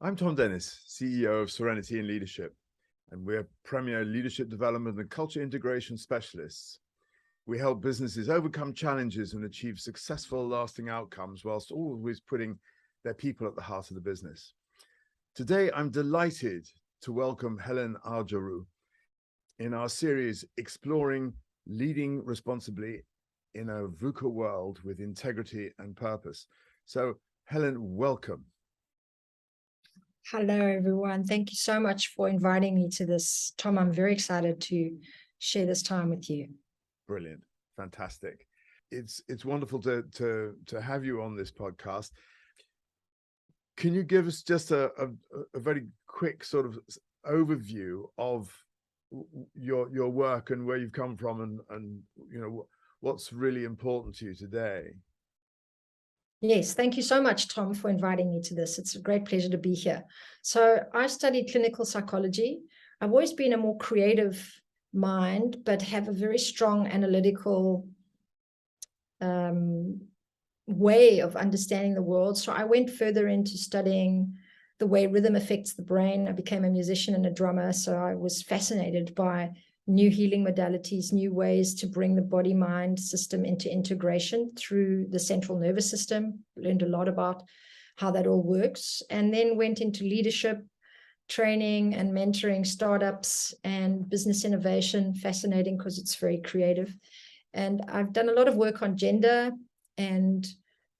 I'm Thom Dennis, CEO of Serenity in Leadership, and we're premier leadership development and culture integration specialists. We help businesses overcome challenges and achieve successful, lasting outcomes whilst always putting their people at the heart of the business. Today, I'm delighted to welcome Helen Argyrou in our series Exploring Leading Responsibly in a VUCA World with Integrity and Purpose. So, Helen, welcome. Hello, everyone. Thank you so much for inviting me to this. Thom, I'm very excited to share this time with you. Brilliant. Fantastic. It's it's wonderful to to to have you on this podcast. Can you give us just a, a, a very quick sort of overview of your your work and where you've come from and and you know what's really important to you today? Yes, thank you so much, Thom, for inviting me to this. It's a great pleasure to be here. So, I studied clinical psychology. I've always been a more creative mind, but have a very strong analytical um, way of understanding the world. So, I went further into studying the way rhythm affects the brain. I became a musician and a drummer. So, I was fascinated by new healing modalities, new ways to bring the body mind system into integration through the central nervous system. Learned a lot about how that all works, and then went into leadership training and mentoring startups and business innovation. Fascinating because it's very creative. And I've done a lot of work on gender and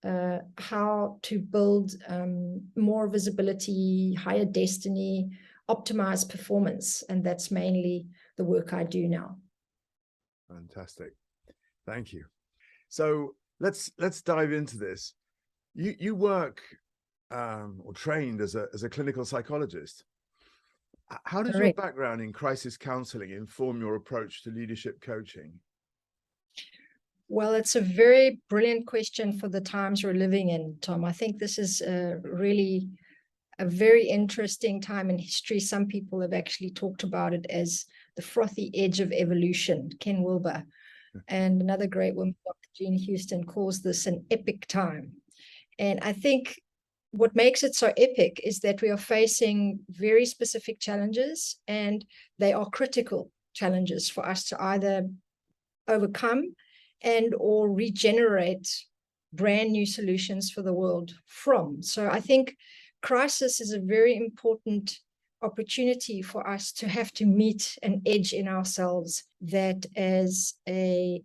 uh, how to build um, more visibility, higher destiny, optimize performance. And that's mainly the work I do now. Fantastic. Thank you. So let's let's dive into this. You you work um, or trained as a as a clinical psychologist. How does your background in crisis counseling inform your approach to leadership coaching? Well, it's a very brilliant question for the times we're living in, Thom. I think this is a really a very interesting time in history. Some people have actually talked about it as the frothy edge of evolution, Ken Wilber. And another great woman, Dr. Jean Houston, calls this an epic time. And I think what makes it so epic is that we are facing very specific challenges and they are critical challenges for us to either overcome and or regenerate brand new solutions for the world from. So I think crisis is a very important opportunity for us to have to meet an edge in ourselves that is a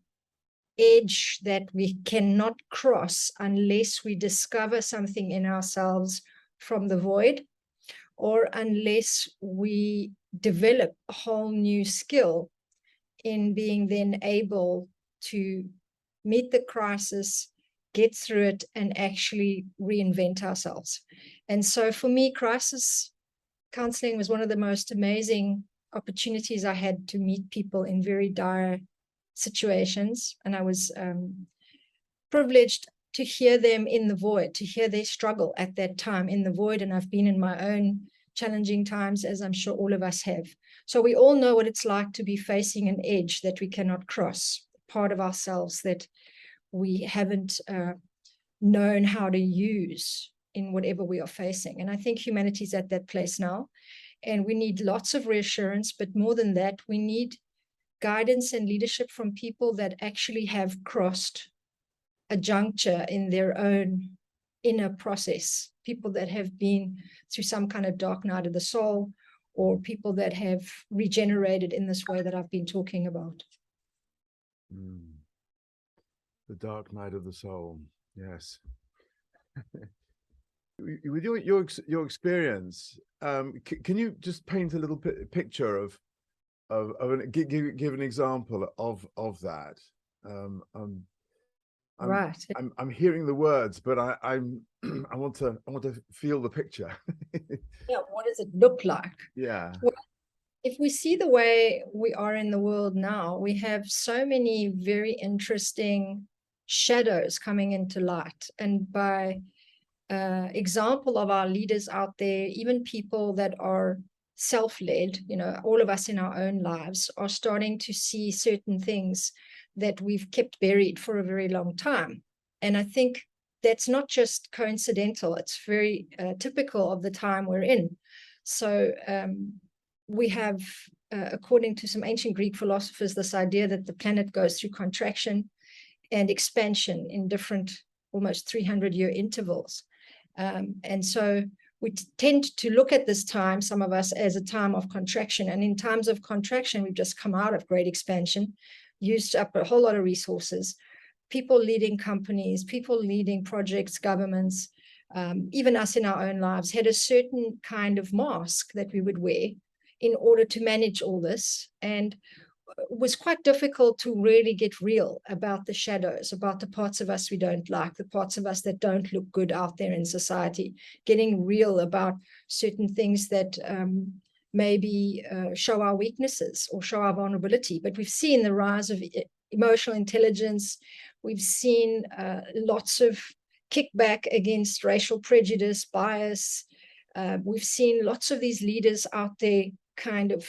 edge that we cannot cross unless we discover something in ourselves from the void or unless we develop a whole new skill in being then able to meet the crisis get through it and actually reinvent ourselves. And so for me crisis counseling was one of the most amazing opportunities I had to meet people in very dire situations. And I was um, privileged to hear them in the void, to hear their struggle at that time in the void. And I've been in my own challenging times, as I'm sure all of us have. So we all know what it's like to be facing an edge that we cannot cross, part of ourselves that we haven't uh, known how to use in whatever we are facing. And I think humanity is at that place now. And we need lots of reassurance, but more than that, we need guidance and leadership from people that actually have crossed a juncture in their own inner process, people that have been through some kind of dark night of the soul, or people that have regenerated in this way that I've been talking about. Mm. The dark night of the soul, yes. with your your your experience, um, c- can you just paint a little p- picture of of, of an, give, give an example of of that? Um, um, I'm, right. I'm I'm hearing the words, but I I'm I want to I want to feel the picture. yeah. What does it look like? Yeah. Well, if we see the way we are in the world now, we have so many very interesting shadows coming into light, and by uh, example of our leaders out there, even people that are self-led, you know, all of us in our own lives are starting to see certain things that we've kept buried for a very long time. And I think that's not just coincidental, it's very uh, typical of the time we're in. So um, we have, uh, according to some ancient Greek philosophers, this idea that the planet goes through contraction and expansion in different, almost 300 year intervals. Um, and so we tend to look at this time, some of us, as a time of contraction. And in times of contraction, we've just come out of great expansion, used up a whole lot of resources people leading companies, people leading projects, governments, um, even us in our own lives, had a certain kind of mask that we would wear in order to manage all this. And was quite difficult to really get real about the shadows, about the parts of us we don't like, the parts of us that don't look good out there in society, getting real about certain things that um, maybe uh, show our weaknesses or show our vulnerability. But we've seen the rise of emotional intelligence. We've seen uh, lots of kickback against racial prejudice, bias. Uh, we've seen lots of these leaders out there kind of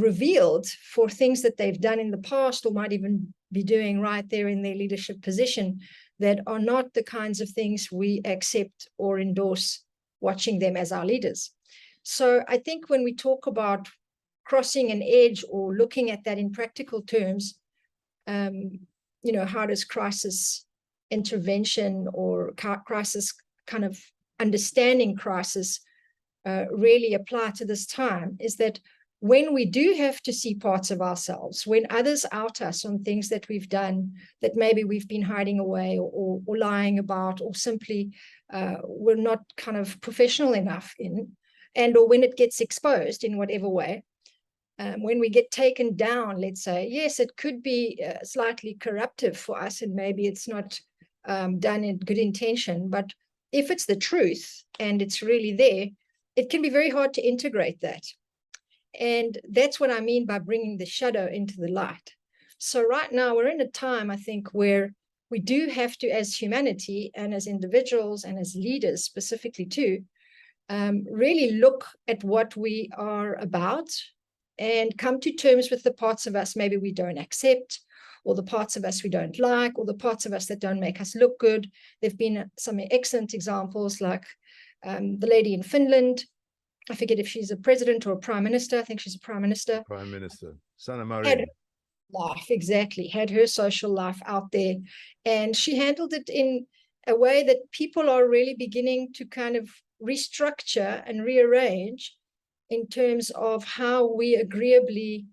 revealed for things that they've done in the past or might even be doing right there in their leadership position that are not the kinds of things we accept or endorse watching them as our leaders. So I think when we talk about crossing an edge or looking at that in practical terms, um, you know, how does crisis intervention or crisis kind of understanding crisis uh, really apply to this time is that when we do have to see parts of ourselves, when others out us on things that we've done that maybe we've been hiding away or, or, or lying about, or simply uh, we're not kind of professional enough in, and or when it gets exposed in whatever way, um, when we get taken down, let's say, yes, it could be uh, slightly corruptive for us, and maybe it's not um, done in good intention. But if it's the truth and it's really there, it can be very hard to integrate that. And that's what I mean by bringing the shadow into the light. So, right now, we're in a time, I think, where we do have to, as humanity and as individuals and as leaders specifically, too, um, really look at what we are about and come to terms with the parts of us maybe we don't accept or the parts of us we don't like or the parts of us that don't make us look good there've been some excellent examples like um, the lady in finland i forget if she's a president or a prime minister. I think she's a prime minister. Prime minister. Sanna marin life exactly. Had her social life out there. And she handled it in a way that people are really beginning to kind of restructure and rearrange in terms of how we agreeably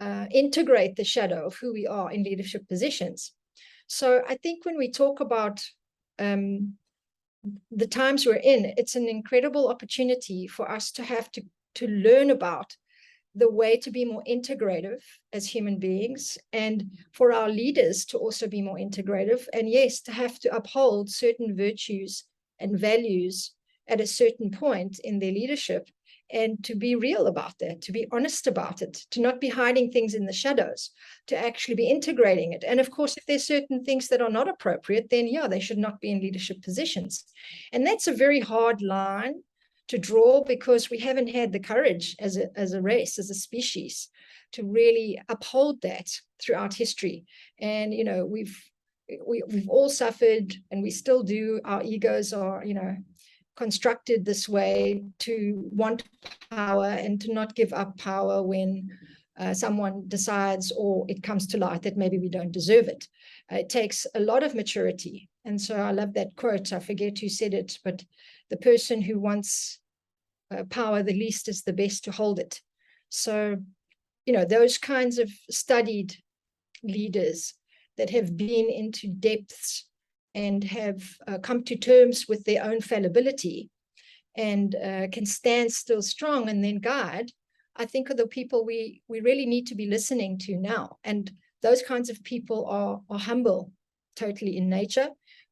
uh, integrate the shadow of who we are in leadership positions. So I think when we talk about um, the times we're in, it's an incredible opportunity for us to have to, to learn about the way to be more integrative as human beings and for our leaders to also be more integrative. And yes, to have to uphold certain virtues and values at a certain point in their leadership and to be real about that, to be honest about it, to not be hiding things in the shadows, to actually be integrating it. And of course, if there's certain things that are not appropriate, then yeah, they should not be in leadership positions. And that's a very hard line to draw because we haven't had the courage as a, as a race, as a species, to really uphold that throughout history. And, you know, we've we, we've all suffered and we still do. Our egos are, you know, constructed this way to want power and to not give up power when uh, someone decides or it comes to light that maybe we don't deserve it. Uh, it takes a lot of maturity. And so I love that quote. I forget who said it, but the person who wants uh, power the least is the best to hold it. So, you know, those kinds of studied leaders that have been into depths and have uh, come to terms with their own fallibility and uh, can stand still strong and then guide, I think are the people we we really need to be listening to now. And those kinds of people are, are humble totally in nature,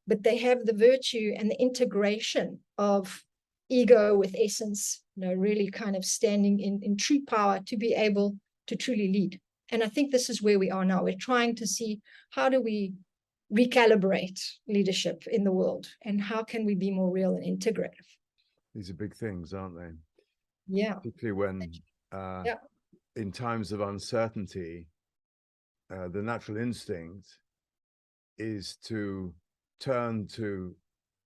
but they have the virtue and the integration of ego with essence, you know, really kind of standing in, in true power to be able to truly lead. And I think this is where we are now. We're trying to see how do we recalibrate leadership in the world and how can we be more real and integrative these are big things aren't they yeah particularly when uh, yeah. in times of uncertainty uh, the natural instinct is to turn to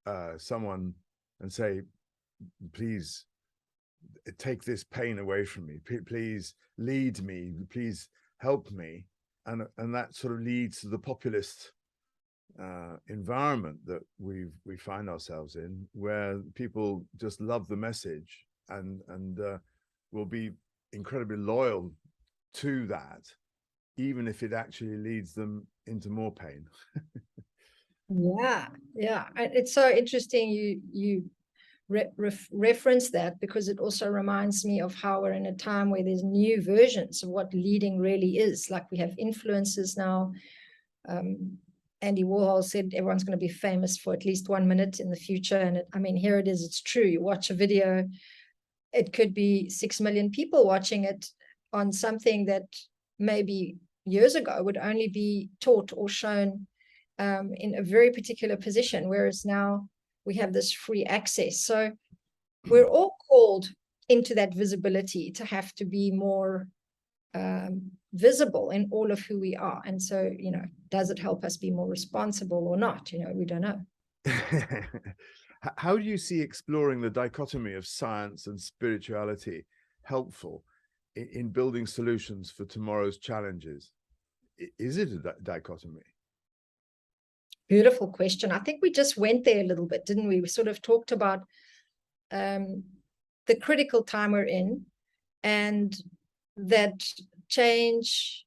uh, someone and say, please take this pain away from me. Please lead me. Please help me. And, and that sort of leads to the populist uh, environment that we we find ourselves in, where people just love the message and and uh, will be incredibly loyal to that, even if it actually leads them into more pain. yeah, yeah, it's so interesting. You you re ref reference that because it also reminds me of how we're in a time where there's new versions of what leading really is. Like we have influences now. Um, Andy Warhol said everyone's going to be famous for at least one minute in the future. And it, I mean, here it is. It's true. You watch a video, it could be six million people watching it on something that maybe years ago would only be taught or shown um, in a very particular position, whereas now we have this free access. So we're all called into that visibility to have to be more um, visible in all of who we are. And so, you know, does it help us be more responsible or not? You know, we don't know. How do you see exploring the dichotomy of science and spirituality helpful in, in building solutions for tomorrow's challenges? Is it a dichotomy? Beautiful question. I think we just went there a little bit, didn't we? We sort of talked about um, the critical time we're in and that change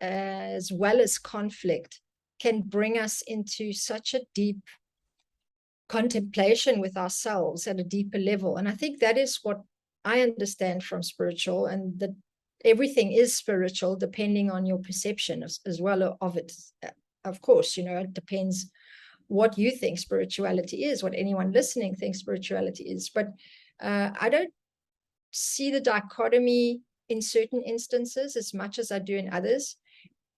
as well as conflict can bring us into such a deep contemplation with ourselves at a deeper level. And I think that is what I understand from spiritual and that everything is spiritual depending on your perception as, as well of it. Of course, you know, it depends what you think spirituality is, what anyone listening thinks spirituality is. But uh, I don't see the dichotomy in certain instances as much as I do in others.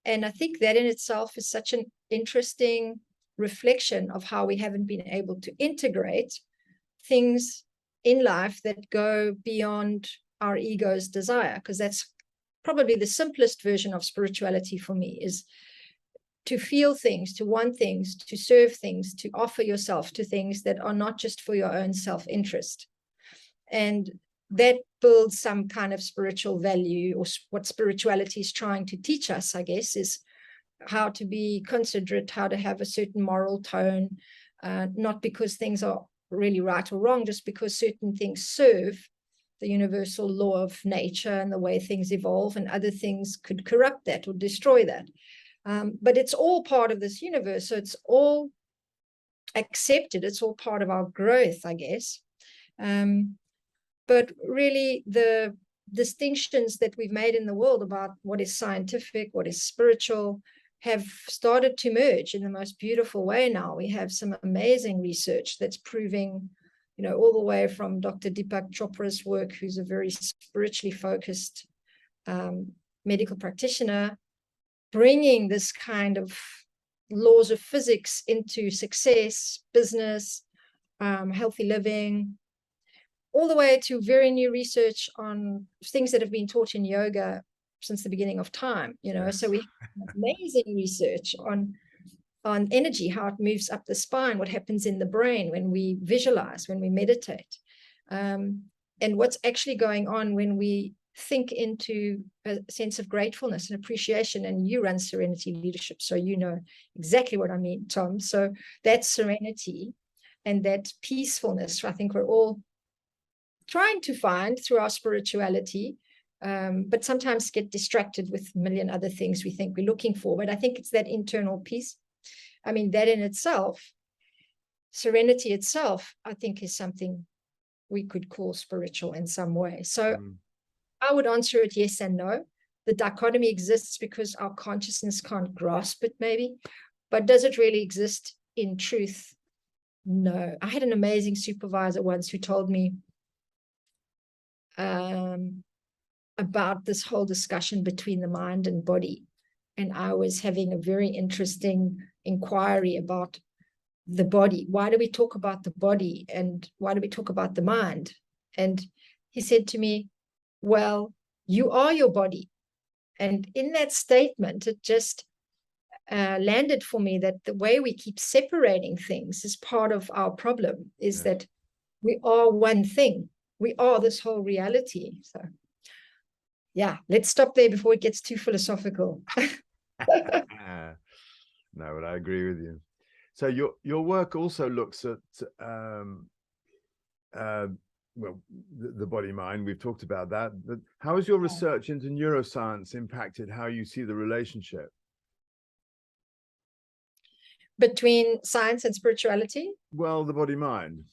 And I think that in itself is such an interesting reflection of how we haven't been able to integrate things in life that go beyond our ego's desire, because that's probably the simplest version of spirituality for me is to feel things, to want things, to serve things, to offer yourself to things that are not just for your own self-interest. And that builds some kind of spiritual value or what spirituality is trying to teach us, I guess, is how to be considerate, how to have a certain moral tone, uh, not because things are really right or wrong, just because certain things serve the universal law of nature and the way things evolve, and other things could corrupt that or destroy that. Um, but it's all part of this universe, so it's all accepted. It's all part of our growth, I guess. Um, but really the distinctions that we've made in the world about what is scientific, what is spiritual, have started to merge in the most beautiful way now. We have some amazing research that's proving, you know, all the way from Dr. Deepak Chopra's work, who's a very spiritually focused um, medical practitioner, bringing this kind of laws of physics into success, business, um, healthy living, all the way to very new research on things that have been taught in yoga since the beginning of time you know yes. so we have amazing research on on energy how it moves up the spine what happens in the brain when we visualize when we meditate um, and what's actually going on when we think into a sense of gratefulness and appreciation and you run serenity leadership so you know exactly what i mean Thom so that serenity and that peacefulness i think we're all trying to find through our spirituality, um, but sometimes get distracted with a million other things we think we're looking for. But I think it's that internal peace. I mean, that in itself, serenity itself, I think is something we could call spiritual in some way. So mm. I would answer it yes and no. The dichotomy exists because our consciousness can't grasp it, maybe. But does it really exist in truth? No. I had an amazing supervisor once who told me um, about this whole discussion between the mind and body. And I was having a very interesting inquiry about the body. Why do we talk about the body and why do we talk about the mind? And he said to me, Well, you are your body. And in that statement, it just uh, landed for me that the way we keep separating things is part of our problem is that we are one thing we are this whole reality so. Yeah let's stop there before it gets too philosophical. No but i agree with you. So your your work also looks at um uh well the, the body mind we've talked about that but how has your research into neuroscience impacted how you see the relationship? Between science and spirituality? Well the body mind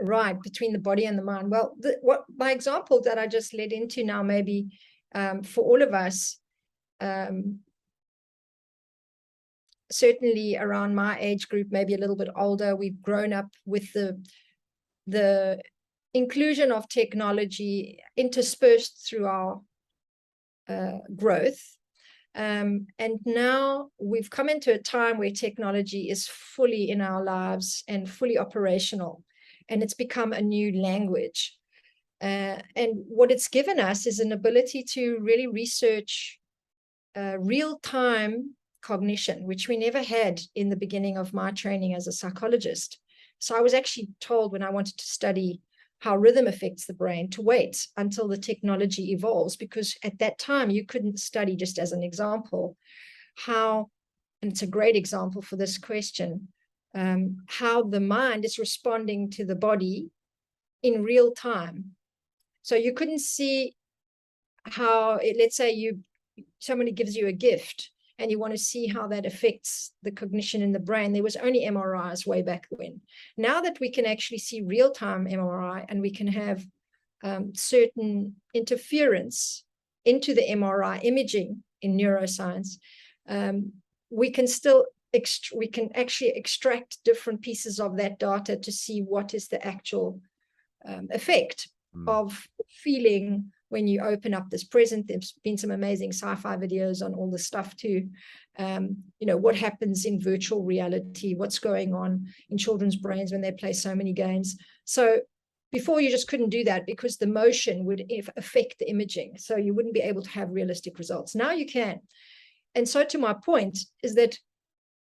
right between the body and the mind. Well the, what my example that i just led into now maybe um, for all of us um, certainly around my age group maybe a little bit older we've grown up with the the inclusion of technology interspersed through our uh, growth. Um, and now we've come into a time where technology is fully in our lives and fully operational, and it's become a new language. Uh, and what it's given us is an ability to really research uh, real time cognition, which we never had in the beginning of my training as a psychologist. So I was actually told when I wanted to study how rhythm affects the brain to wait until the technology evolves because at that time you couldn't study just as an example how and it's a great example for this question um, how the mind is responding to the body in real time so you couldn't see how it, let's say you somebody gives you a gift and you want to see how that affects the cognition in the brain. There was only MRIs way back when. Now that we can actually see real time MRI and we can have um, certain interference into the MRI imaging in neuroscience, um, we can still we can actually extract different pieces of that data to see what is the actual um, effect mm. of feeling when you open up this present. There's been some amazing sci-fi videos on all this stuff too. Um, you know, what happens in virtual reality, what's going on in children's brains when they play so many games. So before you just couldn't do that because the motion would affect the imaging. So you wouldn't be able to have realistic results. Now you can. And so to my point is that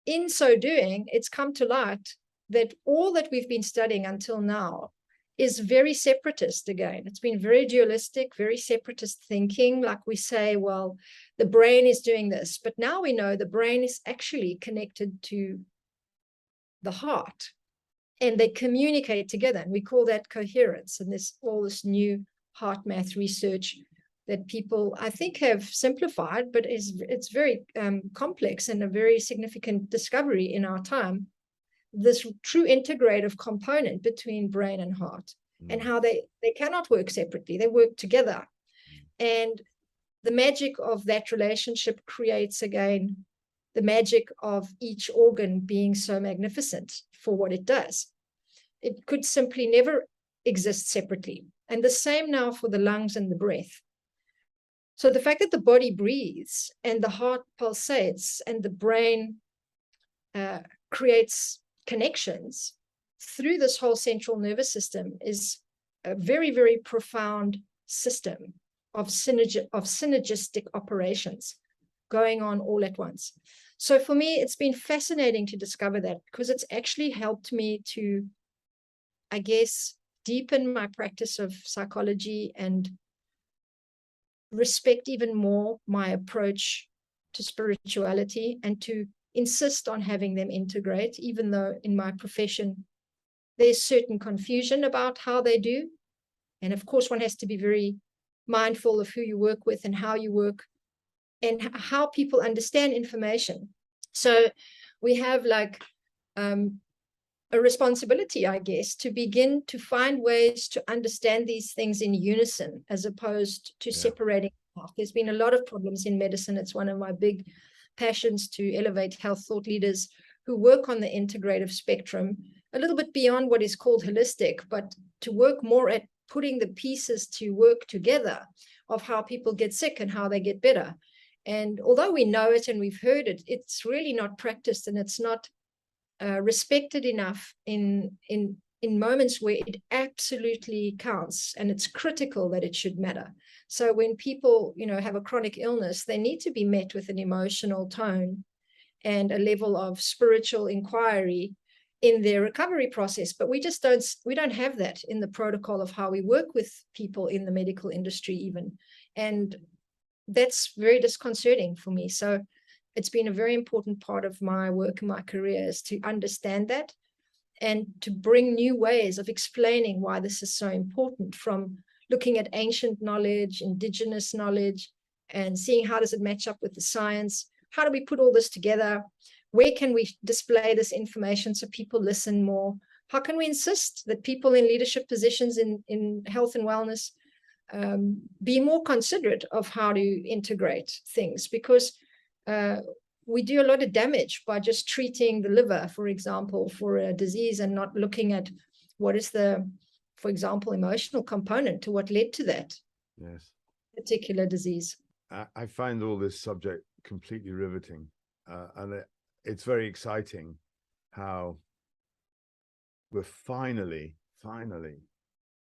in so doing, it's come to light that all that we've been studying until now is very separatist again. It's been very dualistic, very separatist thinking. Like we say, well, the brain is doing this, but now we know the brain is actually connected to the heart and they communicate together. And we call that coherence. And there's all this new HeartMath research that people, I think, have simplified, but is it's very um, complex and a very significant discovery in our time. This true integrative component between brain and heart mm. and how they they cannot work separately. They work together. Mm. and the magic of that relationship creates again the magic of each organ being so magnificent for what it does. It could simply never exist separately. And the same now for the lungs and the breath so the fact that the body breathes and the heart pulsates and the brain uh, creates connections through this whole central nervous system is a very, very profound system of, synergi- of synergistic operations going on all at once. So for me, it's been fascinating to discover that because it's actually helped me to, I guess, deepen my practice of psychology and respect even more my approach to spirituality and to insist on having them integrate, even though in my profession there's certain confusion about how they do. And of course, one has to be very mindful of who you work with and how you work and how people understand information. So we have like um, a responsibility, I guess, to begin to find ways to understand these things in unison as opposed to yeah. separating. There's been a lot of problems in medicine. It's one of my big passions to elevate health thought leaders who work on the integrative spectrum a little bit beyond what is called holistic, but to work more at putting the pieces to work together of how people get sick and how they get better. And although we know it and we've heard it, it's really not practiced and it's not uh, respected enough in in in moments where it absolutely counts and it's critical that it should matter. So when people, you know, have a chronic illness, they need to be met with an emotional tone and a level of spiritual inquiry in their recovery process. But we just don't we don't have that in the protocol of how we work with people in the medical industry even. And that's very disconcerting for me. So it's been a very important part of my work and my career is to understand that and to bring new ways of explaining why this is so important from looking at ancient knowledge indigenous knowledge and seeing how does it match up with the science? How do we put all this together? Where can we display this information so people listen more? How can we insist that people in leadership positions in in health and wellness um, be more considerate of how to integrate things? Because uh, we do a lot of damage by just treating the liver for example for a disease and not looking at what is the for example emotional component to what led to that yes particular disease i, I find all this subject completely riveting uh, and it, it's very exciting how we're finally, finally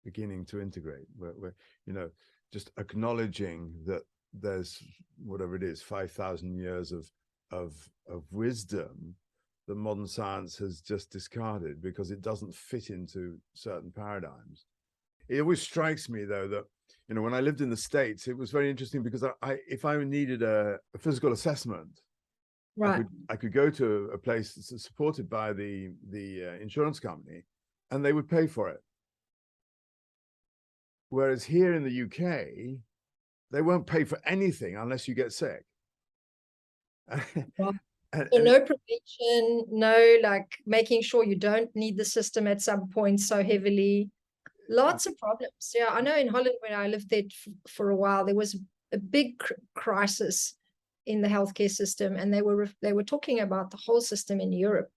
beginning to integrate. We're, we're you know, just acknowledging that there's whatever it is, 5,000 years of, of, of wisdom that modern science has just discarded because it doesn't fit into certain paradigms. It always strikes me though that you know when I lived in the States, it was very interesting because I, I if I needed a, a physical assessment, right I could, I could go to a place that's supported by the the uh, insurance company, and they would pay for it. Whereas here in the UK, they won't pay for anything unless you get sick. And, so no prevention, no like making sure you don't need the system at some point so heavily. Lots of problems. Yeah, I know in Holland when I lived there for a while, there was a big cr crisis in the healthcare system and they were they were talking about the whole system in Europe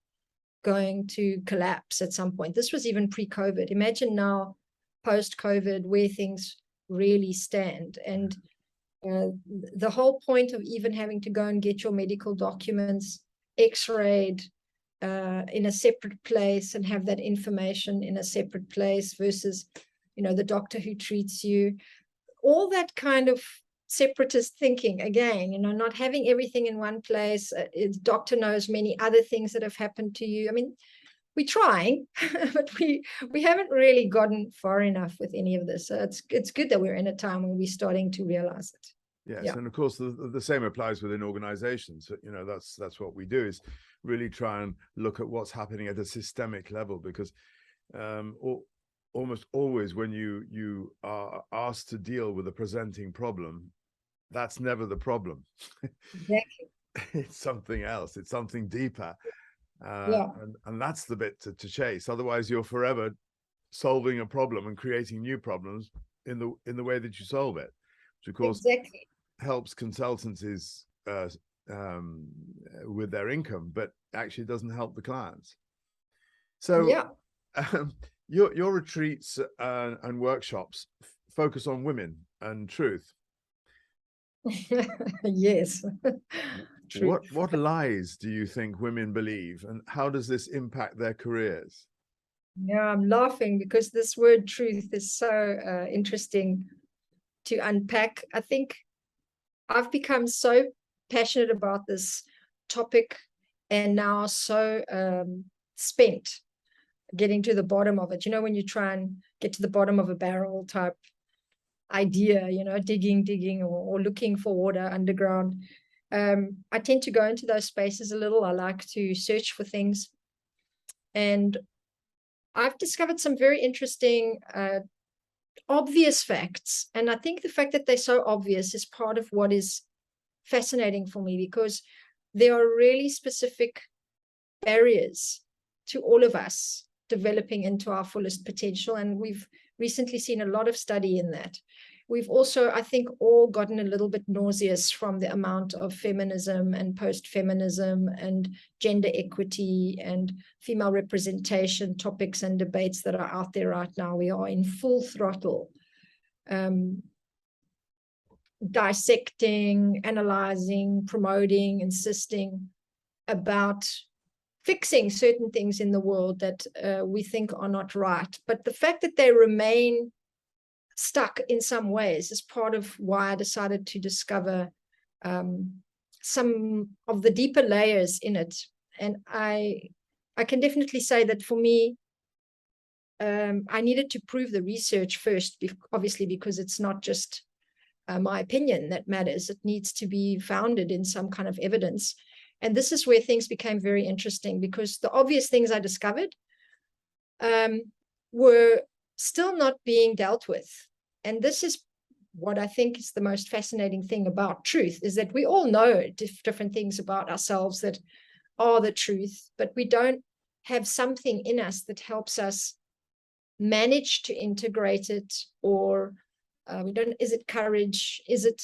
going to collapse at some point this was even pre-covid imagine now post-covid where things really stand. And uh, the whole point of even having to go and get your medical documents x-rayed uh, in a separate place and have that information in a separate place versus you know the doctor who treats you all that kind of separatist thinking again you know not having everything in one place uh, doctor knows many other things that have happened to you. I mean we're trying but we we haven't really gotten far enough with any of this so it's it's good that we're in a time when we're starting to realize it yes yeah. and of course the, the same applies within organizations you know that's that's what we do is really try and look at what's happening at a systemic level because um or, almost always when you you are asked to deal with a presenting problem that's never the problem. Exactly. it's something else. It's something deeper. Uh, yeah. and, and that's the bit to, to chase. Otherwise, you're forever solving a problem and creating new problems in the in the way that you solve it, which of course exactly. helps consultancies uh, um, with their income, but actually doesn't help the clients. So yeah. Um, your your retreats uh, and workshops focus on women and truth. yes. what what lies do you think women believe and how does this impact their careers? Yeah, I'm laughing because this word truth is so uh, interesting to unpack. I think I've become so passionate about this topic and now so um, spent getting to the bottom of it. You know, when you try and get to the bottom of a barrel type idea, you know, digging, digging, or, or looking for water underground. Um, I tend to go into those spaces a little. I like to search for things. And I've discovered some very interesting, uh, obvious facts. And I think the fact that they're so obvious is part of what is fascinating for me because there are really specific barriers to all of us developing into our fullest potential. And we've recently seen a lot of study in that. We've also, I think, all gotten a little bit nauseous from the amount of feminism and post-feminism and gender equity and female representation topics and debates that are out there right now. We are in full throttle. Um, dissecting, analyzing, promoting, insisting about fixing certain things in the world that uh, we think are not right. But the fact that they remain stuck in some ways is part of why I decided to discover um, some of the deeper layers in it. And I I can definitely say that for me, um, I needed to prove the research first, obviously, because it's not just uh, my opinion that matters. It needs to be founded in some kind of evidence. And this is where things became very interesting because the obvious things I discovered um, were still not being dealt with. And this is what I think is the most fascinating thing about truth is that we all know different things about ourselves that are the truth, but we don't have something in us that helps us manage to integrate it or uh, we don't is it courage is it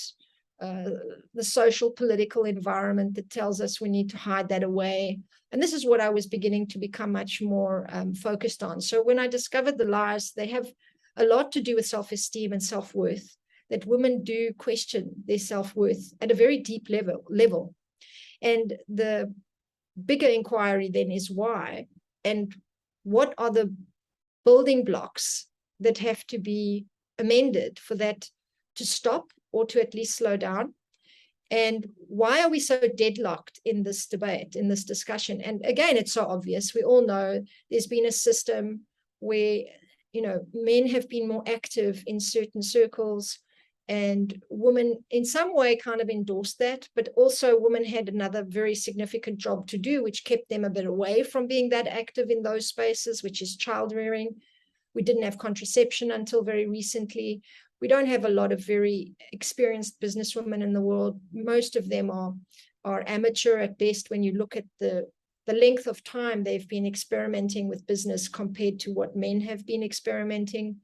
uh, the social political environment that tells us we need to hide that away. And this is what i was beginning to become much more um, focused on. So when i discovered the lies they have a lot to do with self-esteem and self-worth that women do question their self-worth at a very deep level level. And the bigger inquiry then is why and what are the building blocks that have to be amended for that to stop or to at least slow down? And why are we so deadlocked in this debate in this discussion? And again it's so obvious. We all know there's been a system where you know men have been more active in certain circles and women in some way kind of endorsed that but also women had another very significant job to do which kept them a bit away from being that active in those spaces which is child rearing. We didn't have contraception until very recently we don't have a lot of very experienced businesswomen in the world most of them are are amateur at best when you look at the the length of time they've been experimenting with business compared to what men have been experimenting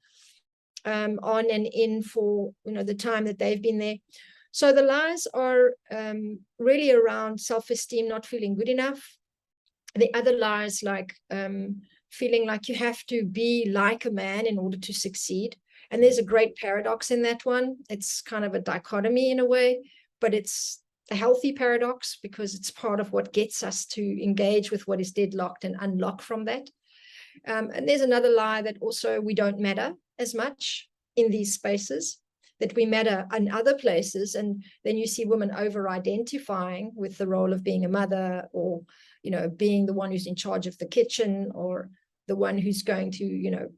um, on and in for you know the time that they've been there. So the lies are um, really around self-esteem, not feeling good enough. The other lies like um, feeling like you have to be like a man in order to succeed. And there's a great paradox in that one. It's kind of a dichotomy in a way, but it's a healthy paradox because it's part of what gets us to engage with what is deadlocked and unlock from that. Um, and there's another lie that also we don't matter as much in these spaces, that we matter in other places. And then you see women over identifying with the role of being a mother or, you know, being the one who's in charge of the kitchen or the one who's going to, you know,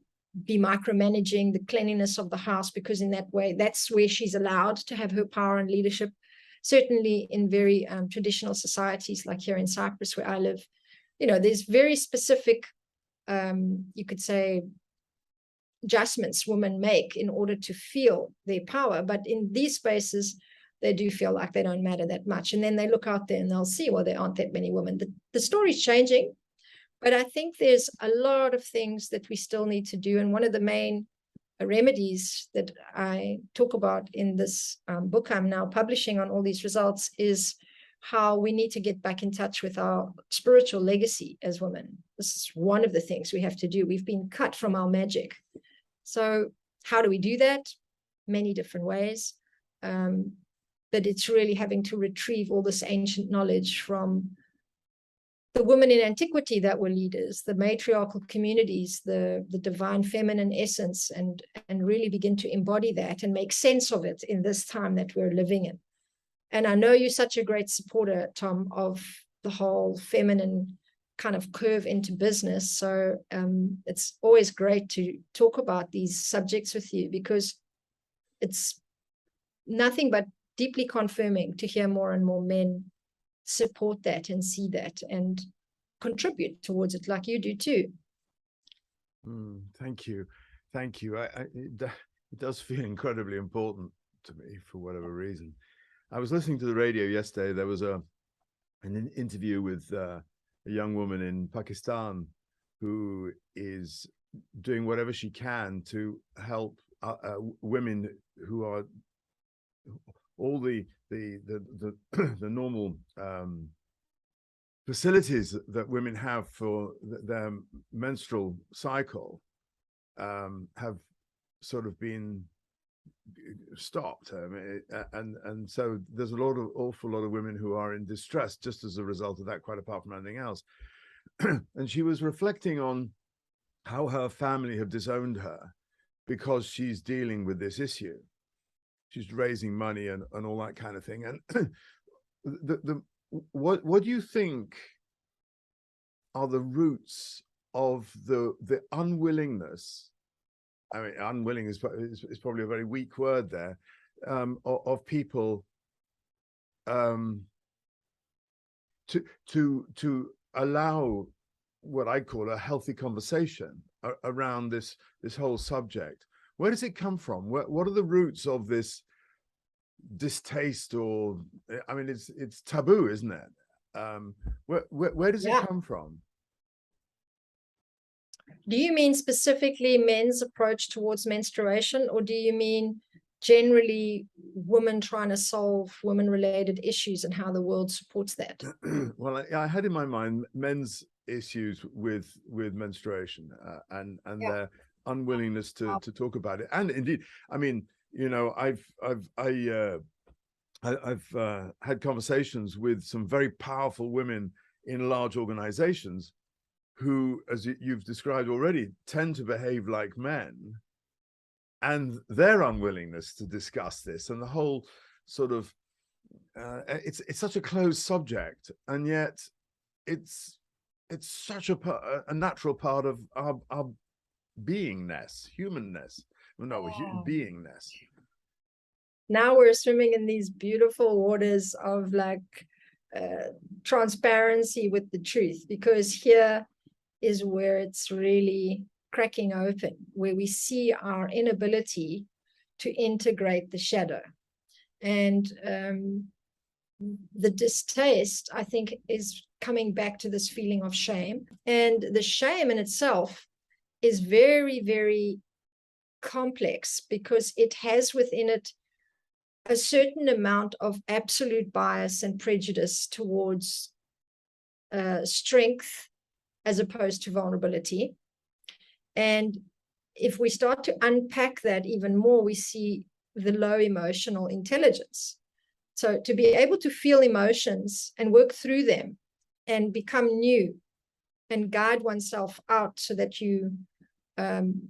be micromanaging the cleanliness of the house because in that way that's where she's allowed to have her power and leadership certainly in very um, traditional societies like here in cyprus where i live you know there's very specific um, you could say adjustments women make in order to feel their power. But in these spaces, they do feel like they don't matter that much. And then they look out there and they'll see, well, there aren't that many women. The, the story's changing, but I think there's a lot of things that we still need to do. And one of the main remedies that I talk about in this um, book I'm now publishing on all these results is how we need to get back in touch with our spiritual legacy as women. This is one of the things we have to do. We've been cut from our magic. So how do we do that? Many different ways. Um, but it's really having to retrieve all this ancient knowledge from the women in antiquity that were leaders, the matriarchal communities, the, the divine feminine essence, and, and really begin to embody that and make sense of it in this time that we're living in. And I know you're such a great supporter, Thom, of the whole feminine kind of curve into business. So um, it's always great to talk about these subjects with you because it's nothing but deeply confirming to hear more and more men support that and see that and contribute towards it like you do too. Mm, thank you. Thank you. I, I, it, does feel incredibly important to me for whatever reason. I was listening to the radio yesterday. There was a an interview with uh, a young woman in Pakistan who is doing whatever she can to help uh, uh, women who are all the the the the, the normal um, facilities that women have for their menstrual cycle um, have sort of been stopped. I mean, and and so there's a lot of awful lot of women who are in distress just as a result of that quite apart from anything else. And she was reflecting on how her family have disowned her because she's dealing with this issue she's raising money and, and all that kind of thing. And the, the what what do you think are the roots of the the unwillingness? I mean unwilling is, is, is probably a very weak word there um of, of people um to to to allow what i call a healthy conversation around this this whole subject where does it come from where, what are the roots of this distaste or i mean it's it's taboo isn't it um where where, where does yeah. it come from do you mean specifically men's approach towards menstruation or do you mean generally women trying to solve women related issues and how the world supports that well I, I, had in my mind men's issues with with menstruation uh, and and yeah. their unwillingness to to talk about it. And indeed i mean you know i've i've i uh I, have uh, had conversations with some very powerful women in large organizations who, as you've described already, tend to behave like men, and their unwillingness to discuss this, and the whole sort of uh, it's it's such a closed subject, and yet it's it's such a a natural part of our our beingness, humanness. No, oh. beingness. Now we're swimming in these beautiful waters of like uh, transparency with the truth, because here is where it's really cracking open, where we see our inability to integrate the shadow. And um, the distaste, I think, is coming back to this feeling of shame. And the shame in itself is very, very complex because it has within it a certain amount of absolute bias and prejudice towards uh, strength as opposed to vulnerability. And if we start to unpack that even more, we see the low emotional intelligence. So to be able to feel emotions and work through them and become new and guide oneself out so that you um,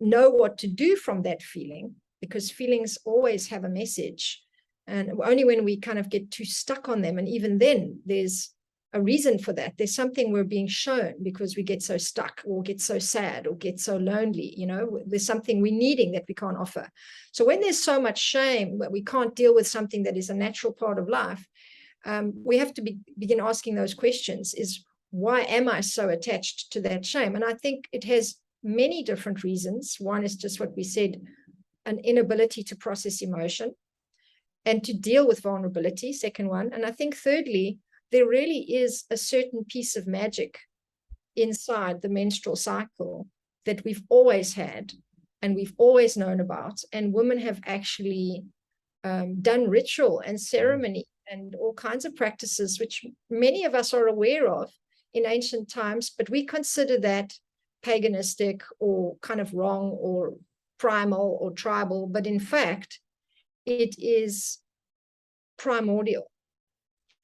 know what to do from that feeling, because feelings always have a message. And only when we kind of get too stuck on them, and even then, there's a reason for that. There's something we're being shown because we get so stuck or get so sad or get so lonely. You know, there's something we're needing that we can't offer. So when there's so much shame that we can't deal with something that is a natural part of life, um, we have to be, begin asking those questions is why am I so attached to that shame? And I think it has many different reasons. One is just what we said, an inability to process emotion and to deal with vulnerability, second one. And I think thirdly, there really is a certain piece of magic inside the menstrual cycle that we've always had and we've always known about. And women have actually um, done ritual and ceremony and all kinds of practices, which many of us are aware of in ancient times, but we consider that paganistic or kind of wrong or primal or tribal. But in fact, it is primordial.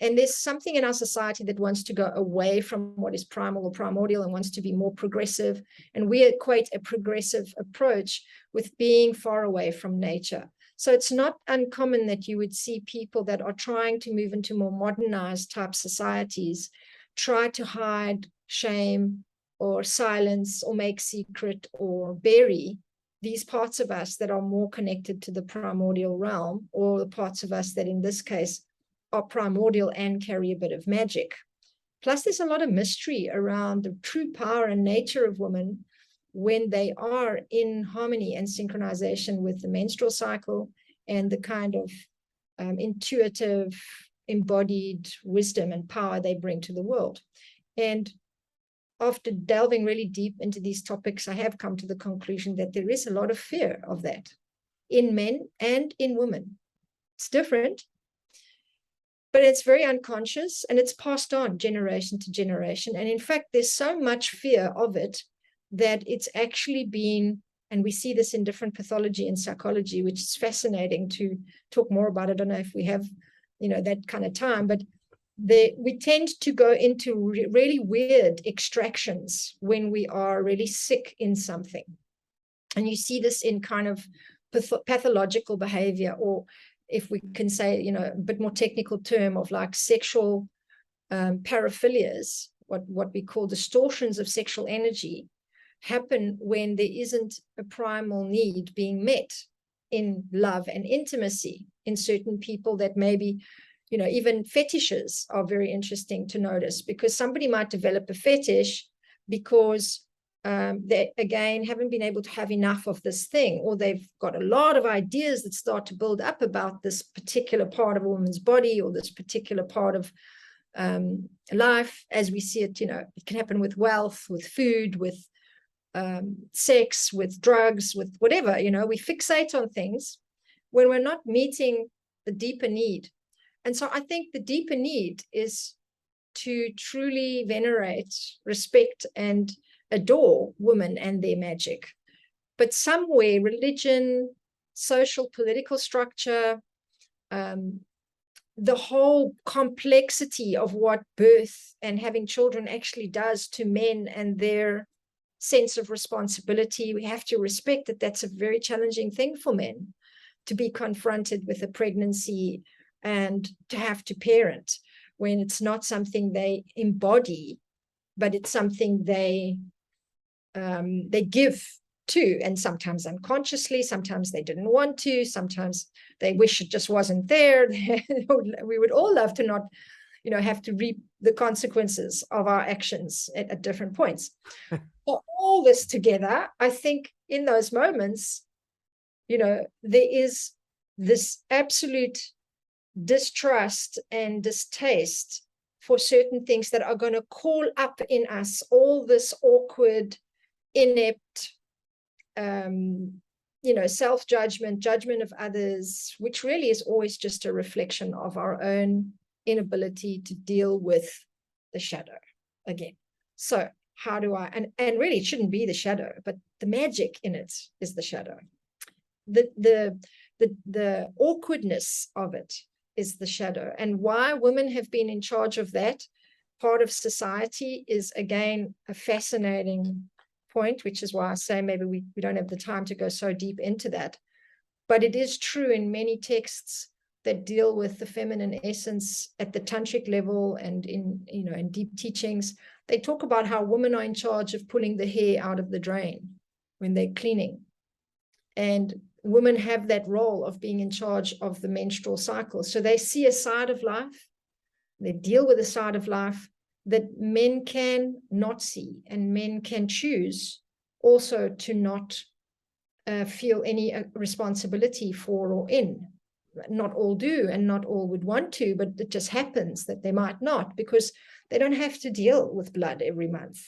And there's something in our society that wants to go away from what is primal or primordial and wants to be more progressive. And we equate a progressive approach with being far away from nature. So it's not uncommon that you would see people that are trying to move into more modernized type societies try to hide shame or silence or make secret or bury these parts of us that are more connected to the primordial realm or the parts of us that in this case are primordial and carry a bit of magic. Plus, there's a lot of mystery around the true power and nature of women when they are in harmony and synchronization with the menstrual cycle and the kind of um, intuitive, embodied wisdom and power they bring to the world. And after delving really deep into these topics, I have come to the conclusion that there is a lot of fear of that in men and in women. It's different, but it's very unconscious and it's passed on generation to generation. And in fact, there's so much fear of it that it's actually been, and we see this in different pathology and psychology, which is fascinating to talk more about. I don't know if we have, you know, that kind of time, but the, we tend to go into re really weird extractions when we are really sick in something. And you see this in kind of pathological behavior or if we can say, you know, a bit more technical term of like sexual um, paraphilias, what, what we call distortions of sexual energy, happen when there isn't a primal need being met in love and intimacy in certain people that maybe you know even fetishes are very interesting to notice because somebody might develop a fetish because um, they again haven't been able to have enough of this thing or they've got a lot of ideas that start to build up about this particular part of a woman's body or this particular part of um, life as we see it you know it can happen with wealth with food with um, sex, with drugs, with whatever, you know, we fixate on things when we're not meeting the deeper need. And so I think the deeper need is to truly venerate, respect, and adore women and their magic. But somewhere, religion, social, political structure, um, the whole complexity of what birth and having children actually does to men and their sense of responsibility. We have to respect that that's a very challenging thing for men to be confronted with a pregnancy and to have to parent when it's not something they embody, but it's something they um, they give to, and sometimes unconsciously, sometimes they didn't want to, sometimes they wish it just wasn't there. we would all love to not you know, have to reap the consequences of our actions at, at different points. so all this together, I think in those moments, you know, there is this absolute distrust and distaste for certain things that are going to call up in us all this awkward, inept, um, you know, self judgment, judgment of others, which really is always just a reflection of our own inability to deal with the shadow again. So how do I, and, and really it shouldn't be the shadow, but the magic in it is the shadow. The, the, the, the awkwardness of it is the shadow. And why women have been in charge of that part of society is again a fascinating point, which is why I say maybe we, we don't have the time to go so deep into that. But it is true in many texts that deal with the feminine essence at the tantric level and in you know in deep teachings they talk about how women are in charge of pulling the hair out of the drain when they're cleaning and women have that role of being in charge of the menstrual cycle so they see a side of life they deal with a side of life that men can not see and men can choose also to not uh, feel any uh, responsibility for or in not all do and not all would want to, but it just happens that they might not because they don't have to deal with blood every month.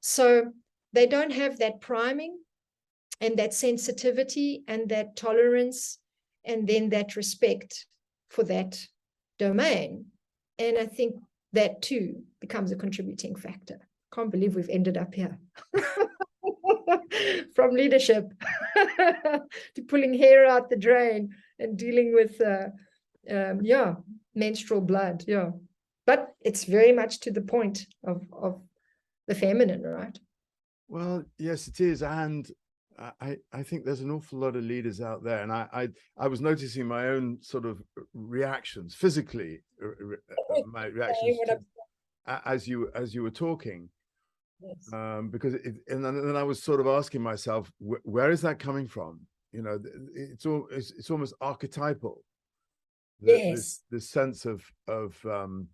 So they don't have that priming and that sensitivity and that tolerance and then that respect for that domain. And I think that too becomes a contributing factor. Can't believe we've ended up here. From leadership to pulling hair out the drain and dealing with uh, um, yeah menstrual blood yeah but it's very much to the point of of the feminine right well yes it is and I, I think there's an awful lot of leaders out there, and I, I, I was noticing my own sort of reactions physically, uh, my reactions to, as you as you were talking, yes. um, because it, and then I was sort of asking myself, wh where is that coming from? you know it's all it's, it's almost archetypal the, yes. this, this sense of of um